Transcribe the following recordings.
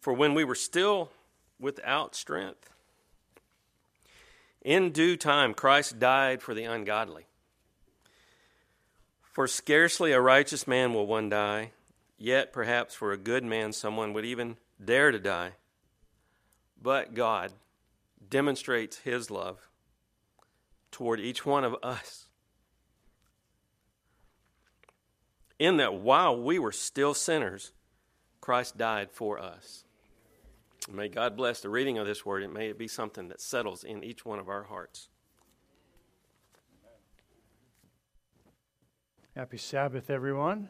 For when we were still without strength, in due time Christ died for the ungodly. For scarcely a righteous man will one die, yet perhaps for a good man someone would even dare to die. But God demonstrates his love toward each one of us. In that while we were still sinners, Christ died for us. May God bless the reading of this word, and may it be something that settles in each one of our hearts. Happy Sabbath, everyone.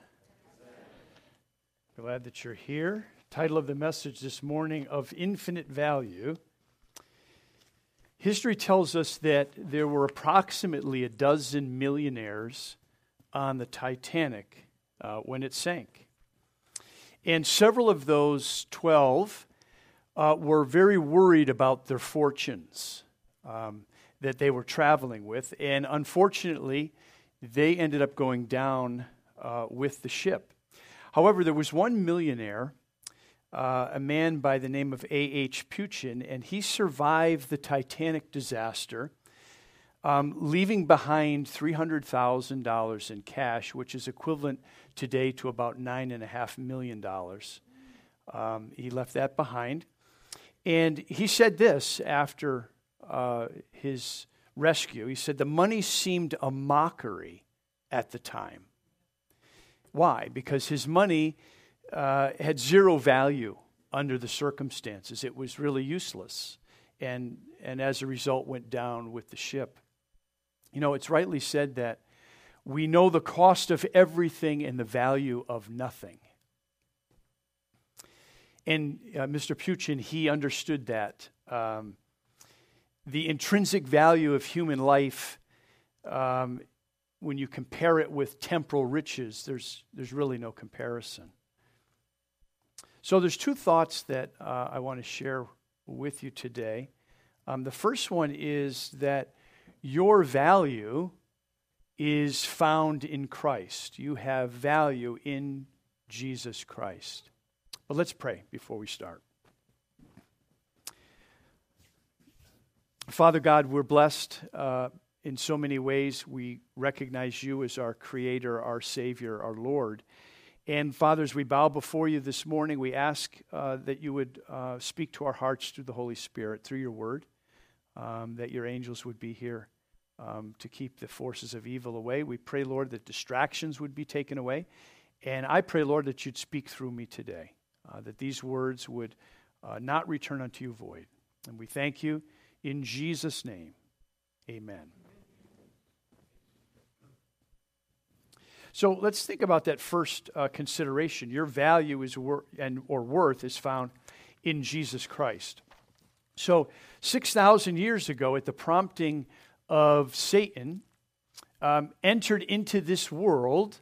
Glad that you're here. Title of the message this morning of infinite value. History tells us that there were approximately a dozen millionaires on the Titanic uh, when it sank. And several of those 12 uh, were very worried about their fortunes um, that they were traveling with. And unfortunately, they ended up going down uh, with the ship. However, there was one millionaire, uh, a man by the name of A.H. Peuchen, and he survived the Titanic disaster, um, leaving behind $300,000 in cash, which is equivalent today to about $9.5 million. Um, he left that behind. And he said this after uh, his rescue. He said, The money seemed a mockery at the time. Why? Because his money uh, had zero value under the circumstances. It was really useless. And, and as a result, went down with the ship. You know, it's rightly said that we know the cost of everything and the value of nothing. And uh, Mr. Peuchen, he understood that. Um, the intrinsic value of human life, um, when you compare it with temporal riches, there's, there's really no comparison. So there's two thoughts that uh, I want to share with you today. Um, the first one is that your value is found in Christ. You have value in Jesus Christ. But let's pray before we start. Father God, we're blessed uh, in so many ways. We recognize you as our Creator, our Savior, our Lord. And Father, as we bow before you this morning, we ask uh, that you would uh, speak to our hearts through the Holy Spirit, through your word, um, that your angels would be here um, to keep the forces of evil away. We pray, Lord, that distractions would be taken away. And I pray, Lord, that you'd speak through me today uh, that these words would uh, not return unto you void. And we thank you in Jesus' name. Amen. So let's think about that first uh, consideration. Your value is wor- and or worth is found in Jesus Christ. So 6,000 years ago, at the prompting of Satan, um, entered into this world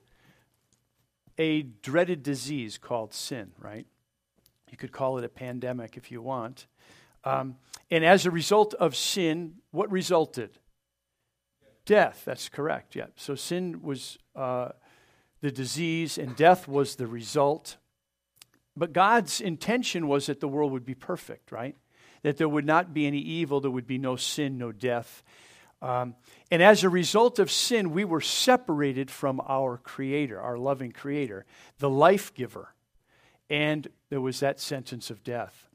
a dreaded disease called sin, right? You could call it a pandemic if you want. Um, and as a result of sin, what resulted? Death. That's correct. Yeah. So sin was uh, the disease, and death was the result. But God's intention was that the world would be perfect, right? That there would not be any evil, there would be no sin, no death. Um, and as a result of sin, we were separated from our Creator, our loving Creator, the life giver and there was that sentence of death.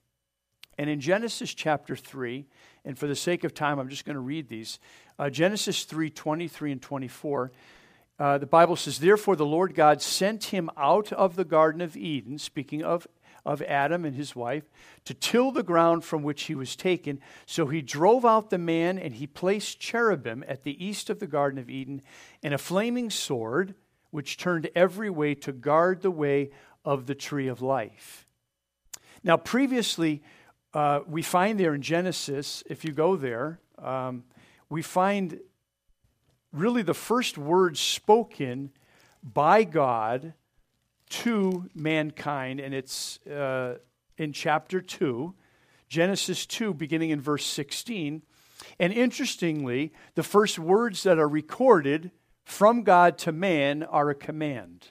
And in Genesis chapter 3, and for the sake of time, I'm just going to read these. Uh, Genesis 3 23 and 24. Uh, the Bible says, Therefore the Lord God sent him out of the Garden of Eden, speaking of, of Adam and his wife, to till the ground from which he was taken. So he drove out the man, and he placed cherubim at the east of the Garden of Eden, and a flaming sword, which turned every way to guard the way of the tree of life. Now, previously, uh, we find there in Genesis, if you go there, um, we find really the first words spoken by God to mankind, and it's uh, in chapter 2, Genesis 2, beginning in verse 16. And interestingly, the first words that are recorded from God to man are a command.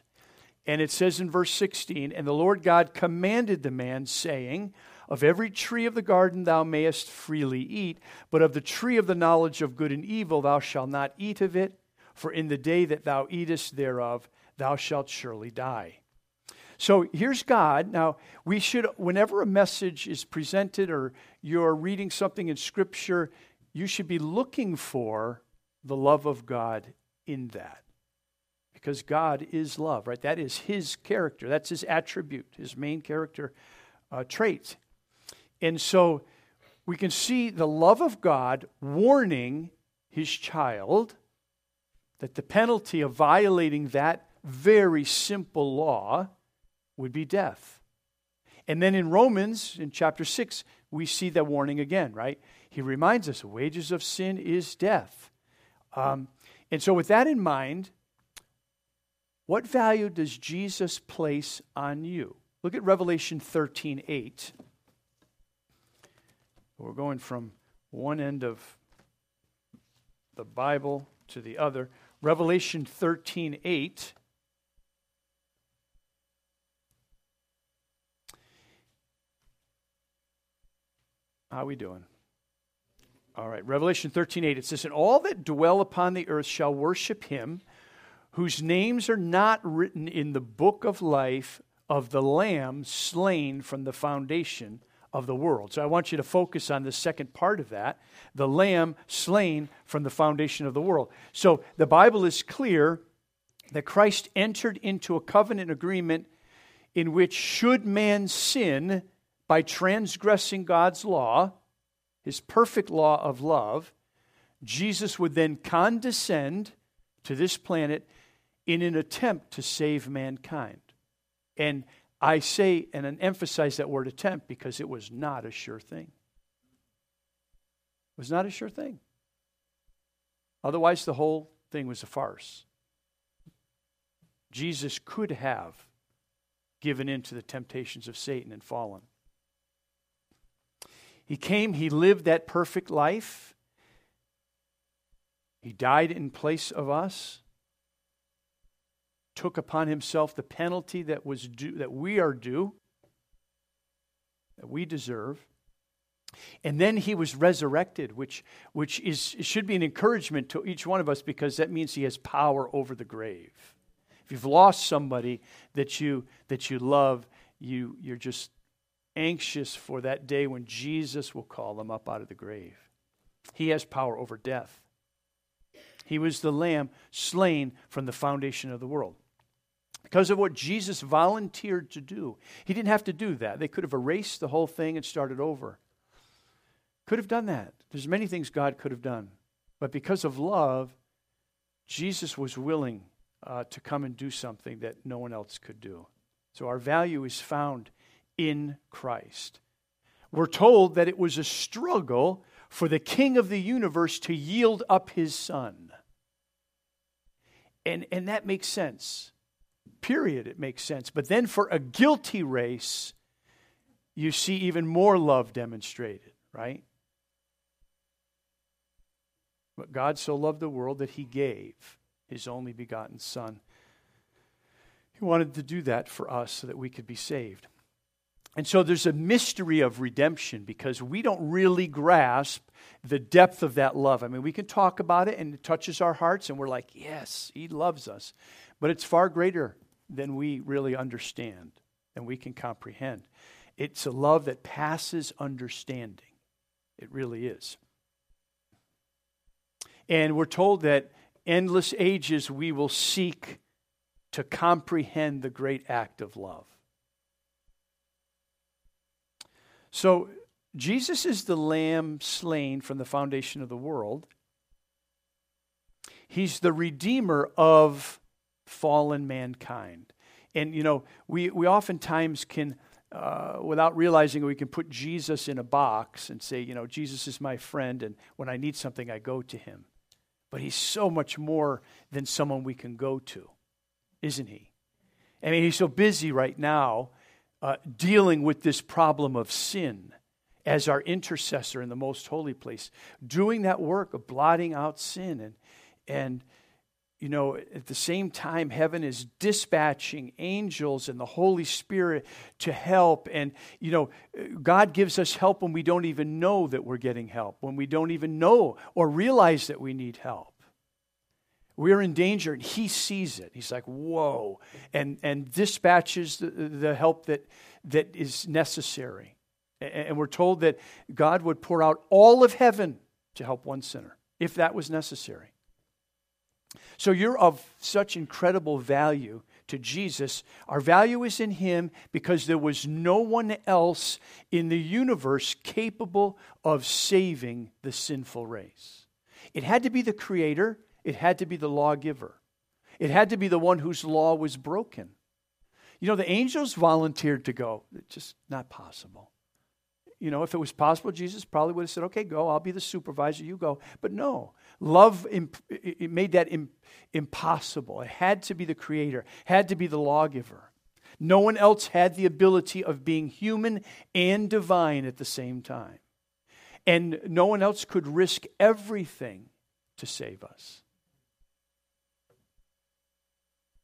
And it says in verse 16, And the Lord God commanded the man, saying, Of every tree of the garden thou mayest freely eat, but of the tree of the knowledge of good and evil thou shalt not eat of it, for in the day that thou eatest thereof thou shalt surely die. So here's God. Now, we should, whenever a message is presented or you're reading something in Scripture, you should be looking for the love of God in that. Because God is love, right? That is His character. That's His attribute, His main character uh, trait. And so we can see the love of God warning His child that the penalty of violating that very simple law would be death. And then in Romans, in chapter 6, we see that warning again, right? He reminds us wages of sin is death. Um, and so, with that in mind, what value does Jesus place on you? Look at Revelation 13 8. We're going from one end of the Bible to the other. Revelation 13 8. How are we doing? All right, Revelation 13 8, it says, And all that dwell upon the earth shall worship him, whose names are not written in the book of life of the Lamb slain from the foundation of the world. So I want you to focus on the second part of that the Lamb slain from the foundation of the world. So the Bible is clear that Christ entered into a covenant agreement in which, should man sin, by transgressing God's law, his perfect law of love, Jesus would then condescend to this planet in an attempt to save mankind. And I say and emphasize that word attempt because it was not a sure thing. It was not a sure thing. Otherwise, the whole thing was a farce. Jesus could have given in to the temptations of Satan and fallen. He came, he lived that perfect life. He died in place of us, took upon himself the penalty that was due, that we are due, that we deserve. And then he was resurrected, which, which is, should be an encouragement to each one of us because that means he has power over the grave. If you've lost somebody that you, that you love, you, you're just anxious for that day when Jesus will call them up out of the grave. He has power over death. He was the lamb slain from the foundation of the world. Because of what Jesus volunteered to do. He didn't have to do that. They could have erased the whole thing and started over. Could have done that. There's many things God could have done. But because of love, Jesus was willing uh, to come and do something that no one else could do. So our value is found in Christ. We're told that it was a struggle for the king of the universe to yield up his son. And, and that makes sense. Period, it makes sense. But then for a guilty race, you see even more love demonstrated, right? But God so loved the world that he gave his only begotten Son. He wanted to do that for us so that we could be saved. And so there's a mystery of redemption because we don't really grasp the depth of that love. I mean, we can talk about it and it touches our hearts and we're like, yes, he loves us. But it's far greater than we really understand and we can comprehend. It's a love that passes understanding. It really is. And we're told that endless ages we will seek to comprehend the great act of love. So Jesus is the lamb slain from the foundation of the world. He's the redeemer of fallen mankind. And, you know, we, we oftentimes can, uh, without realizing, we can put Jesus in a box and say, you know, Jesus is my friend, and when I need something, I go to him. But he's so much more than someone we can go to, isn't he? I mean, he's so busy right now uh, dealing with this problem of sin as our intercessor in the most holy place, doing that work of blotting out sin and, and you know, at the same time, heaven is dispatching angels and the Holy Spirit to help. And, you know, God gives us help when we don't even know that we're getting help, when we don't even know or realize that we need help. We're in danger, and He sees it. He's like, whoa, and, and dispatches the, the help that, that is necessary. And we're told that God would pour out all of heaven to help one sinner if that was necessary. So you're of such incredible value to Jesus. Our value is in Him because there was no one else in the universe capable of saving the sinful race. It had to be the Creator, it had to be the lawgiver, it had to be the one whose law was broken. You know, the angels volunteered to go. It's just not possible. You know, if it was possible, Jesus probably would have said, okay, go, I'll be the supervisor, you go. But no, love it made that impossible. It had to be the creator, had to be the lawgiver. No one else had the ability of being human and divine at the same time. And no one else could risk everything to save us.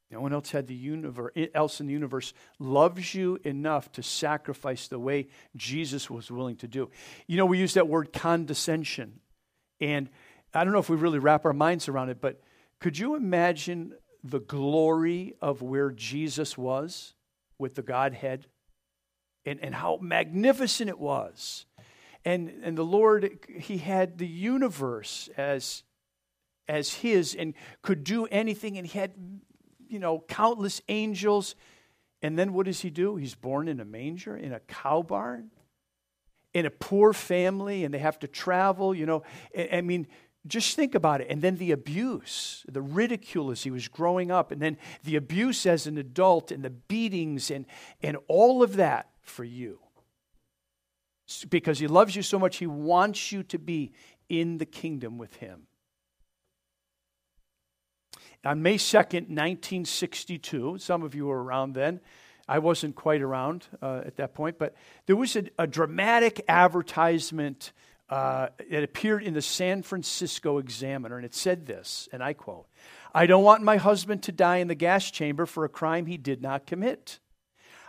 No one else had the universe, else in the universe loves you enough to sacrifice the way Jesus was willing to do. You know, we use that word condescension. And I don't know if we really wrap our minds around it, but could you imagine the glory of where Jesus was with the Godhead and, and how magnificent it was? And, and the Lord, He had the universe as, as His and could do anything, and He had you know, countless angels. And then what does he do? He's born in a manger, in a cow barn, in a poor family, and they have to travel, you know. I mean, just think about it. And then the abuse, the ridicule as he was growing up, and then the abuse as an adult, and the beatings, and, and all of that for you. Because he loves you so much, he wants you to be in the kingdom with him. On May 2nd, 1962, some of you were around then. I wasn't quite around uh, at that point, but there was a, a dramatic advertisement uh, that appeared in the San Francisco Examiner, and it said this, and I quote I don't want my husband to die in the gas chamber for a crime he did not commit.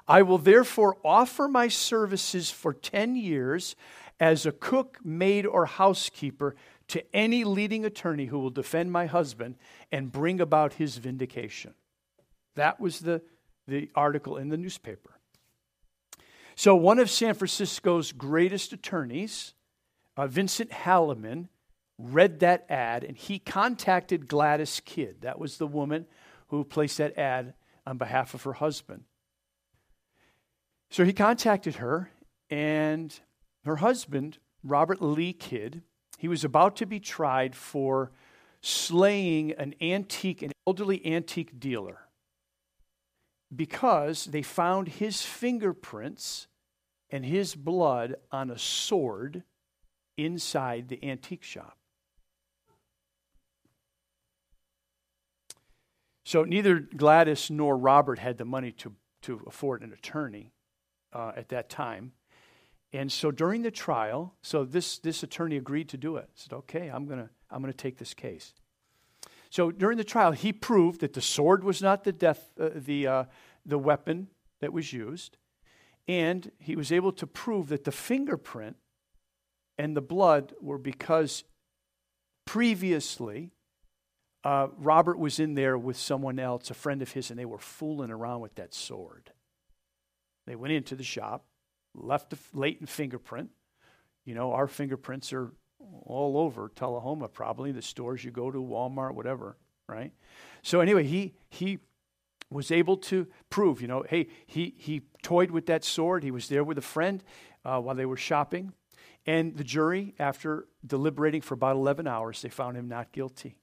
I will therefore offer my services for 10 years as a cook, maid, or housekeeper to any leading attorney who will defend my husband and bring about his vindication. That was the, the article in the newspaper. So, one of San Francisco's greatest attorneys, uh, Vincent Hallinan, read that ad and he contacted Gladys Kidd. That was the woman who placed that ad on behalf of her husband. So he contacted her, and her husband, Robert Lee Kidd, he was about to be tried for slaying an antique, an elderly antique dealer because they found his fingerprints and his blood on a sword inside the antique shop. So neither Gladys nor Robert had the money to, to afford an attorney uh, at that time. And so during the trial, so this, this attorney agreed to do it. Said, okay, I'm going to I'm going to take this case. So during the trial, he proved that the sword was not the, death, uh, the, uh, the weapon that was used. And he was able to prove that the fingerprint and the blood were because previously uh, Robert was in there with someone else, a friend of his, and they were fooling around with that sword. They went into the shop, left a latent fingerprint. You know, our fingerprints are all over Tullahoma, probably the stores you go to, Walmart, whatever, right? So anyway, he he was able to prove, you know, hey, he he toyed with that sword. He was there with a friend uh, while they were shopping, and the jury, after deliberating for about eleven hours, they found him not guilty.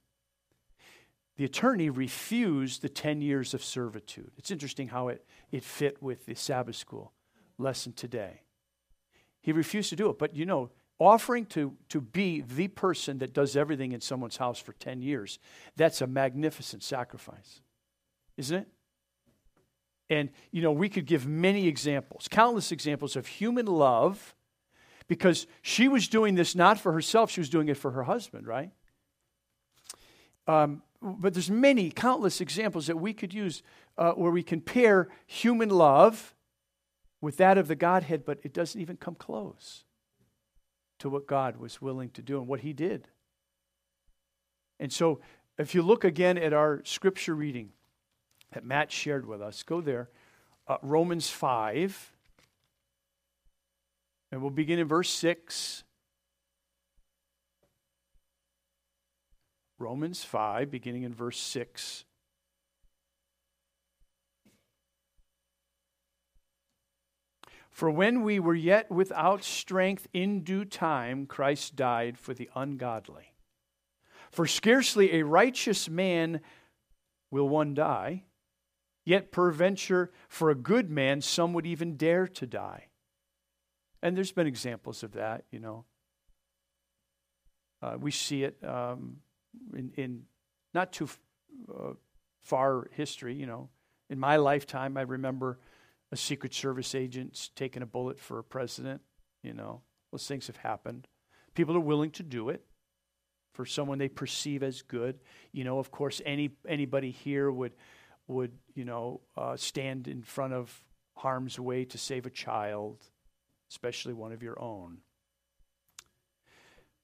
The attorney refused the ten years of servitude. It's interesting how it it fit with the Sabbath school lesson today. He refused to do it. But you know, offering to, to be the person that does everything in someone's house for 10 years, that's a magnificent sacrifice, isn't it? And, you know, we could give many examples, countless examples of human love because she was doing this not for herself, she was doing it for her husband, right? Um, but there's many, countless examples that we could use uh, where we compare human love with that of the Godhead, but it doesn't even come close to what God was willing to do and what He did. And so, if you look again at our scripture reading that Matt shared with us, go there, uh, Romans 5, and we'll begin in verse 6. Romans 5, beginning in verse 6. For when we were yet without strength in due time, Christ died for the ungodly. For scarcely a righteous man will one die, yet peradventure for a good man some would even dare to die. And there's been examples of that, you know. Uh, we see it um, in, in, not too uh, far history, you know. In my lifetime, I remember a Secret Service agent taking a bullet for a president. You know, those things have happened. People are willing to do it for someone they perceive as good. You know, of course, any anybody here would would you know uh, stand in front of harm's way to save a child, especially one of your own.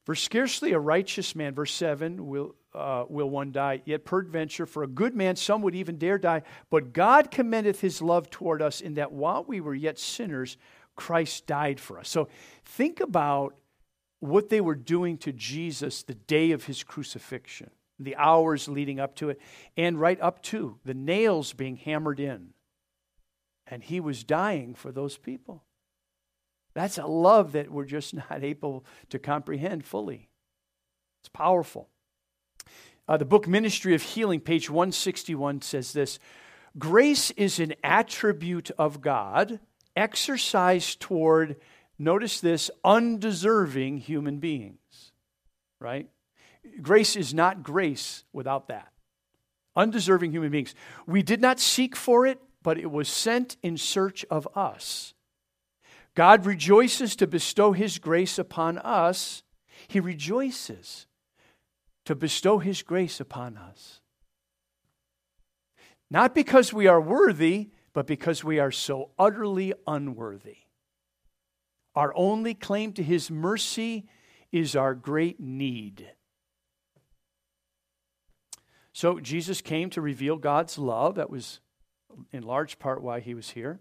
For scarcely a righteous man, verse 7, will, uh, will one die. Yet peradventure, for a good man, some would even dare die. But God commendeth his love toward us in that while we were yet sinners, Christ died for us. So think about what they were doing to Jesus the day of his crucifixion, the hours leading up to it, and right up to the nails being hammered in. And he was dying for those people. That's a love that we're just not able to comprehend fully. It's powerful. Uh, the book Ministry of Healing, page 161, says this Grace is an attribute of God exercised toward, notice this, undeserving human beings. Right? Grace is not grace without that. Undeserving human beings. We did not seek for it, but it was sent in search of us. God rejoices to bestow his grace upon us. He rejoices to bestow his grace upon us. Not because we are worthy, but because we are so utterly unworthy. Our only claim to his mercy is our great need. So Jesus came to reveal God's love. That was in large part why he was here.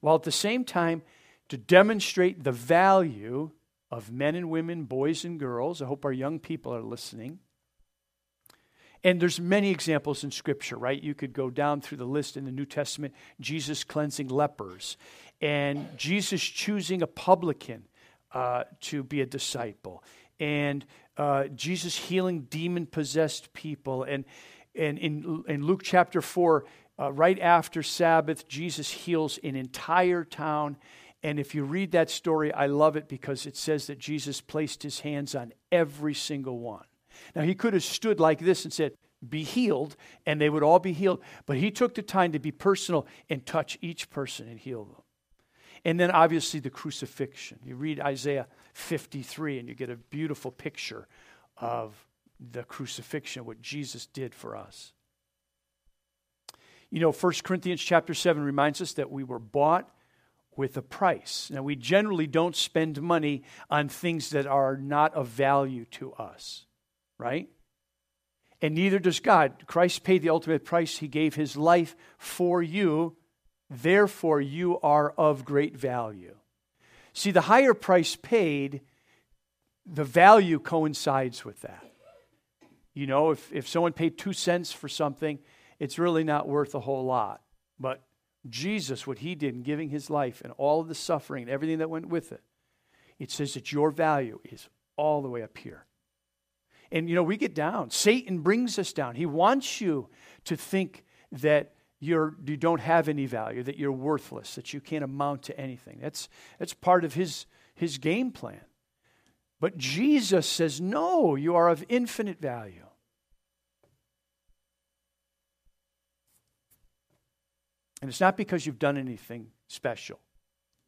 While at the same time, to demonstrate the value of men and women, boys and girls. I hope our young people are listening. And there's many examples in Scripture, right? You could go down through the list in the New Testament Jesus cleansing lepers, and Jesus choosing a publican uh, to be a disciple, and uh, Jesus healing demon possessed people. And, and in, in Luke chapter 4, uh, right after Sabbath, Jesus heals an entire town and if you read that story, I love it because it says that Jesus placed his hands on every single one. Now, he could have stood like this and said, Be healed, and they would all be healed. But he took the time to be personal and touch each person and heal them. And then, obviously, the crucifixion. You read Isaiah 53, and you get a beautiful picture of the crucifixion, what Jesus did for us. You know, 1 Corinthians chapter 7 reminds us that we were bought with a price. Now, we generally don't spend money on things that are not of value to us, right? And neither does God. Christ paid the ultimate price. He gave his life for you. Therefore, you are of great value. See, the higher price paid, the value coincides with that. You know, if, if someone paid two cents for something, it's really not worth a whole lot. But Jesus, what he did in giving his life and all of the suffering and everything that went with it, it says that your value is all the way up here. And you know, we get down. Satan brings us down. He wants you to think that you're, you don't have any value, that you're worthless, that you can't amount to anything. That's, that's part of his, his game plan. But Jesus says, no, you are of infinite value. And it's not because you've done anything special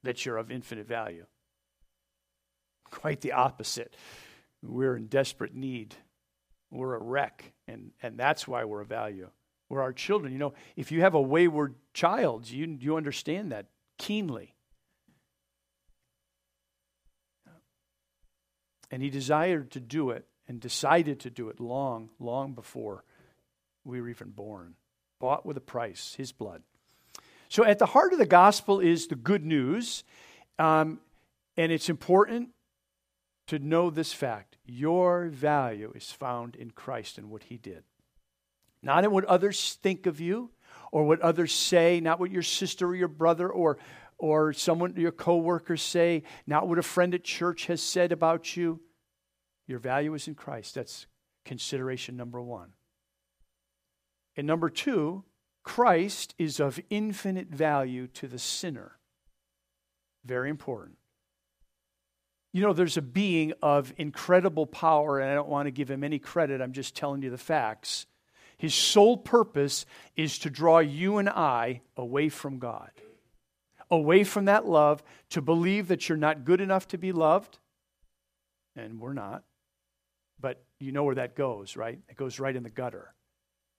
that you're of infinite value. Quite the opposite. We're in desperate need we're a wreck, and, and that's why we're a value. We're our children. You know, if you have a wayward child, you, you understand that keenly. And he desired to do it and decided to do it long, long before we were even born. Bought with a price, his blood. So, at the heart of the gospel is the good news. Um, and it's important to know this fact your value is found in Christ and what he did. Not in what others think of you or what others say, not what your sister or your brother or, or someone, your coworkers say, not what a friend at church has said about you. Your value is in Christ. That's consideration number one. And number two, Christ is of infinite value to the sinner. Very important. You know, there's a being of incredible power, and I don't want to give him any credit. I'm just telling you the facts. His sole purpose is to draw you and I away from God, away from that love, to believe that you're not good enough to be loved, and we're not. But you know where that goes, right? It goes right in the gutter.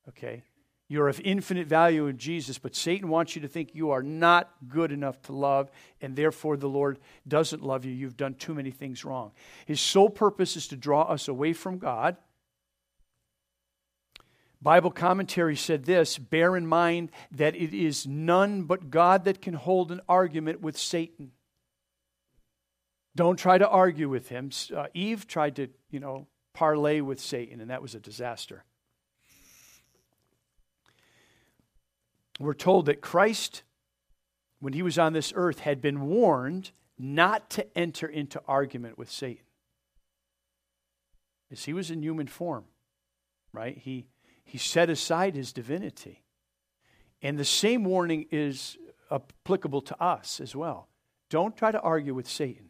Okay? You're of infinite value in Jesus, but Satan wants you to think you are not good enough to love, and therefore the Lord doesn't love you. You've done too many things wrong. His sole purpose is to draw us away from God. Bible commentary said this bear in mind that it is none but God that can hold an argument with Satan. Don't try to argue with him. Uh, Eve tried to, you know, parlay with Satan, and that was a disaster. We're told that Christ, when he was on this earth, had been warned not to enter into argument with Satan. As he was in human form, right? He, he set aside his divinity. And the same warning is applicable to us as well. Don't try to argue with Satan.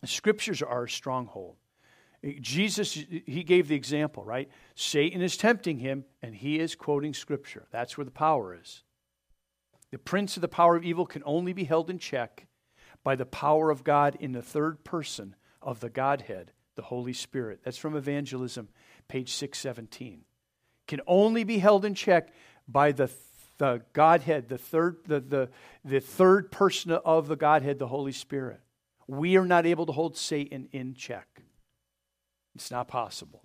The scriptures are our stronghold. Jesus, he gave the example, right? Satan is tempting him, and he is quoting Scripture. That's where the power is. The prince of the power of evil can only be held in check by the power of God in the third person of the Godhead, the Holy Spirit. That's from Evangelism, page 617. Can only be held in check by the, the Godhead, the third, the, the, the third person of the Godhead, the Holy Spirit. We are not able to hold Satan in check. It's not possible.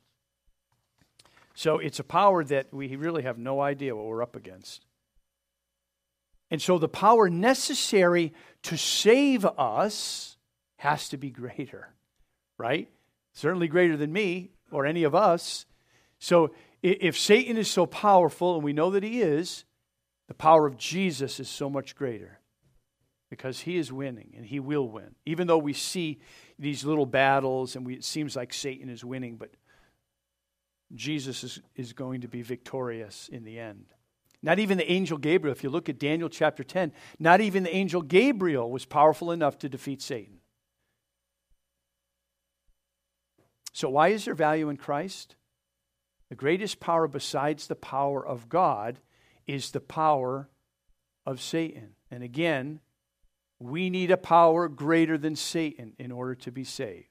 So it's a power that we really have no idea what we're up against. And so the power necessary to save us has to be greater, right? Certainly greater than me or any of us. So if Satan is so powerful, and we know that he is, the power of Jesus is so much greater because he is winning and he will win. Even though we see these little battles and we, it seems like Satan is winning, but Jesus is, is going to be victorious in the end. Not even the angel Gabriel, if you look at Daniel chapter 10, not even the angel Gabriel was powerful enough to defeat Satan. So, why is there value in Christ? The greatest power besides the power of God is the power of Satan. And again, we need a power greater than Satan in order to be saved.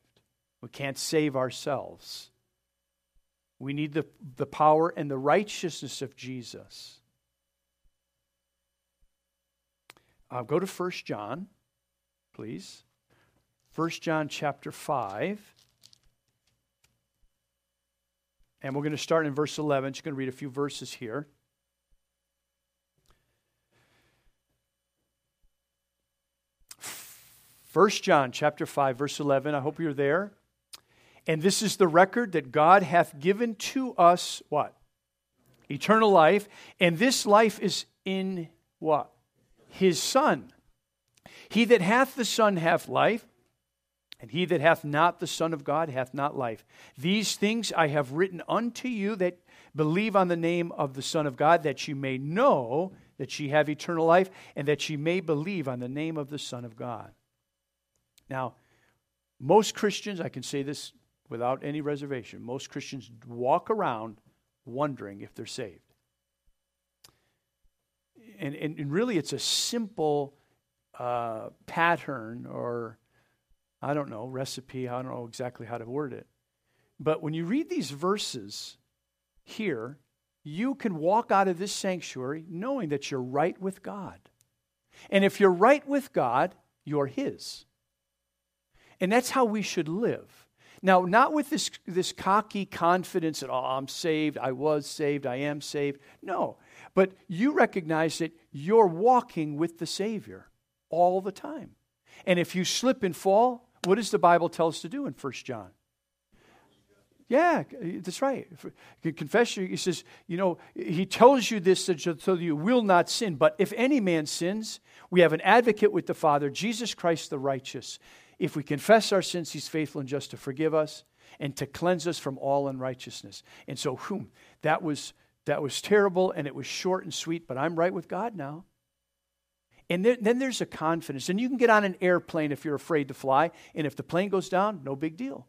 We can't save ourselves. We need the, the power and the righteousness of Jesus. Uh, go to 1 John, please. 1 John chapter 5. And we're going to start in verse 11. Just going to read a few verses here. First John chapter 5 verse 11. I hope you're there. And this is the record that God hath given to us what? Eternal life, and this life is in what? His son. He that hath the son hath life, and he that hath not the Son of God hath not life. These things I have written unto you that believe on the name of the Son of God, that ye may know that ye have eternal life, and that ye may believe on the name of the Son of God. Now, most Christians, I can say this without any reservation, most Christians walk around wondering if they're saved. And, and, and really, it's a simple uh, pattern or, I don't know, recipe. I don't know exactly how to word it. But when you read these verses here, you can walk out of this sanctuary knowing that you're right with God. And if you're right with God, you're His. And that's how we should live. Now, not with this, this cocky confidence that, oh, I'm saved, I was saved, I am saved. No. But you recognize that you're walking with the Savior all the time. And if you slip and fall, what does the Bible tell us to do in 1 John? Yeah, that's right. Confession, he says, you know, he tells you this so that you will not sin. But if any man sins, we have an advocate with the Father, Jesus Christ the righteous. If we confess our sins, he's faithful and just to forgive us and to cleanse us from all unrighteousness. And so, whom that was that was terrible and it was short and sweet, but I'm right with God now. And then, then there's a confidence. And you can get on an airplane if you're afraid to fly, and if the plane goes down, no big deal.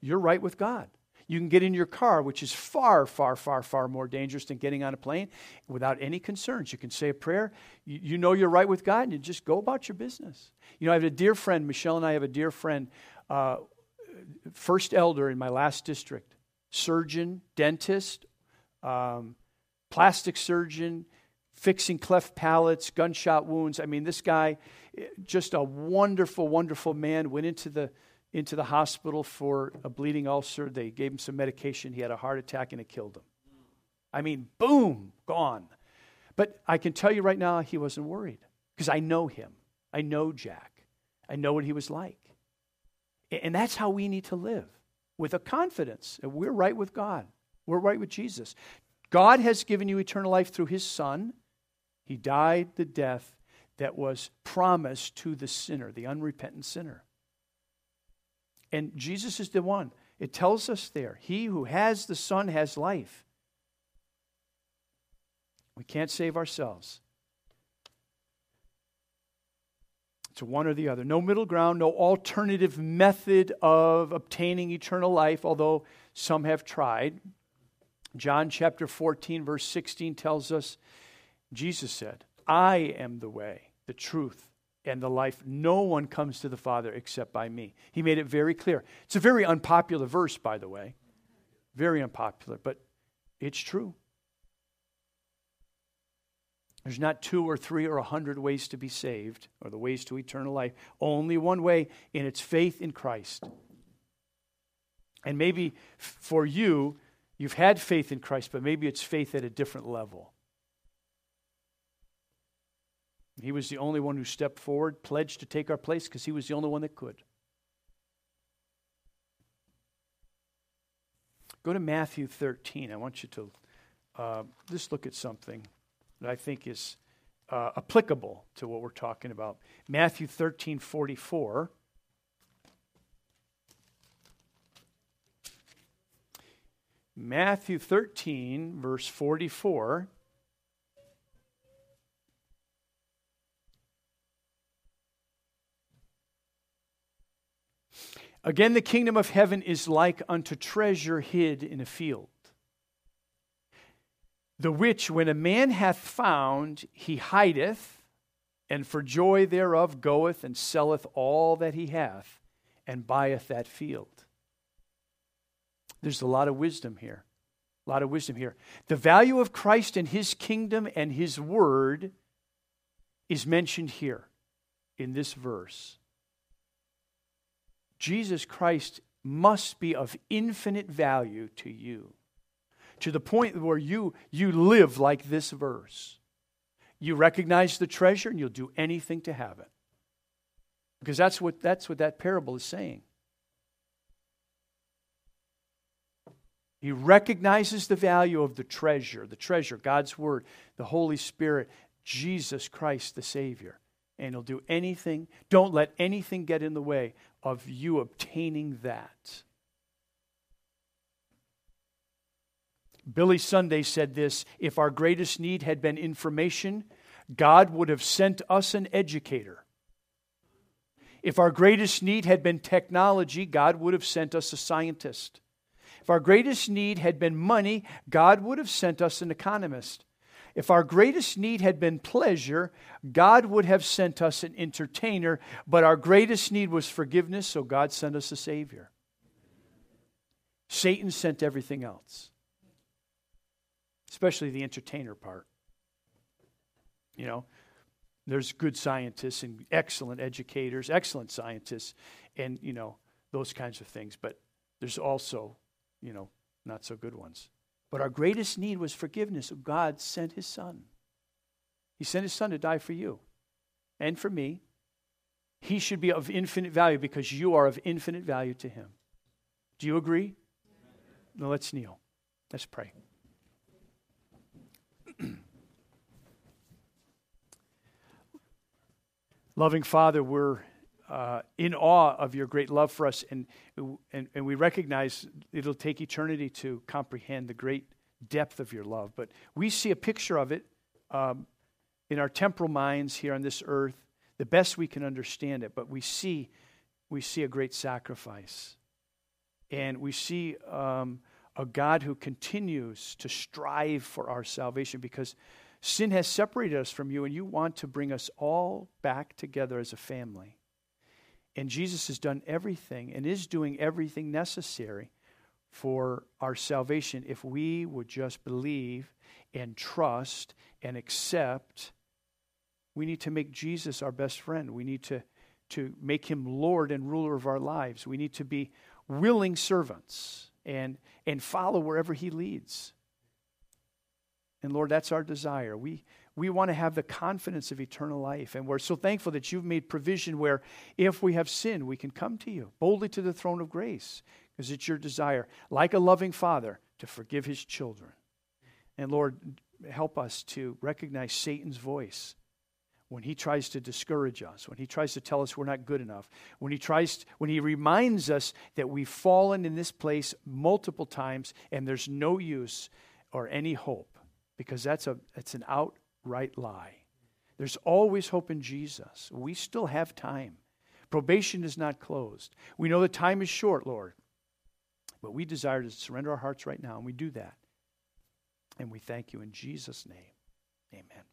You're right with God. You can get in your car, which is far, far, far, far more dangerous than getting on a plane, without any concerns. You can say a prayer. You, you, know you're right with God, and you just go about your business. You know, I have a dear friend, Michelle and I have a dear friend, uh, first elder in my last district, surgeon, dentist, um, plastic surgeon, fixing cleft palates, gunshot wounds. I mean, this guy, just a wonderful, wonderful man, went into the into the hospital for a bleeding ulcer. They gave him some medication. He had a heart attack and it killed him. I mean, boom, gone. But I can tell you right now, he wasn't worried because I know him. I know Jack. I know what he was like. And that's how we need to live with a confidence. that We're right with God, we're right with Jesus. God has given you eternal life through his Son. He died the death that was promised to the sinner, the unrepentant sinner. And Jesus is the one. It tells us there He who has the Son has life. We can't save ourselves. It's one or the other. No middle ground, no alternative method of obtaining eternal life, although some have tried. John chapter 14, verse 16 tells us Jesus said, I am the way, the truth, and the life. No one comes to the Father except by me. He made it very clear. It's a very unpopular verse, by the way. Very unpopular, but it's true. There's not two or three or a hundred ways to be saved or the ways to eternal life. Only one way, and it's faith in Christ. And maybe for you, you've had faith in Christ, but maybe it's faith at a different level. He was the only one who stepped forward, pledged to take our place because he was the only one that could. Go to Matthew 13. I want you to uh, just look at something that I think is uh, applicable to what we're talking about. Matthew 13 44. Matthew 13, verse 44. Again, the kingdom of heaven is like unto treasure hid in a field, the which, when a man hath found, he hideth, and for joy thereof goeth and selleth all that he hath, and buyeth that field. There's a lot of wisdom here. A lot of wisdom here. The value of Christ and his kingdom and his word is mentioned here in this verse. Jesus Christ must be of infinite value to you to the point where you, you live like this verse. You recognize the treasure and you'll do anything to have it. Because that's what, that's what that parable is saying. He recognizes the value of the treasure, the treasure, God's Word, the Holy Spirit, Jesus Christ, the Savior. And he'll do anything. Don't let anything get in the way of you obtaining that. Billy Sunday said this If our greatest need had been information, God would have sent us an educator. If our greatest need had been technology, God would have sent us a scientist. If our greatest need had been money, God would have sent us an economist. If our greatest need had been pleasure, God would have sent us an entertainer, but our greatest need was forgiveness, so God sent us a Savior. Satan sent everything else, especially the entertainer part. You know, there's good scientists and excellent educators, excellent scientists, and, you know, those kinds of things. But there's also, you know, not so good ones. But our greatest need was forgiveness. So God sent his son. He sent his son to die for you and for me. He should be of infinite value because you are of infinite value to him. Do you agree? Now let's kneel. Let's pray. Loving Father, we're uh, in awe of your great love for us, and, and, and we recognize it'll take eternity to comprehend the great depth of your love. But we see a picture of it um, in our temporal minds here on this earth, the best we can understand it. But we see, we see a great sacrifice, and we see um, a God who continues to strive for our salvation because sin has separated us from you, and you want to bring us all back together as a family. And Jesus has done everything and is doing everything necessary for our salvation if we would just believe and trust and accept. We need to make Jesus our best friend. We need to, to make him Lord and ruler of our lives. We need to be willing servants and, and follow wherever he leads. And Lord, that's our desire. We, we want to have the confidence of eternal life. And we're so thankful that you've made provision where if we have sinned, we can come to you boldly to the throne of grace because it's your desire, like a loving father, to forgive his children. And Lord, help us to recognize Satan's voice when he tries to discourage us, when he tries to tell us we're not good enough, when he tries when he reminds us that we've fallen in this place multiple times and there's no use or any hope because that's a that's an out right lie. There's always hope in Jesus. We still have time. Probation is not closed. We know the time is short, Lord. But we desire to surrender our hearts right now, and we do that. And we thank you in Jesus' name. Amen.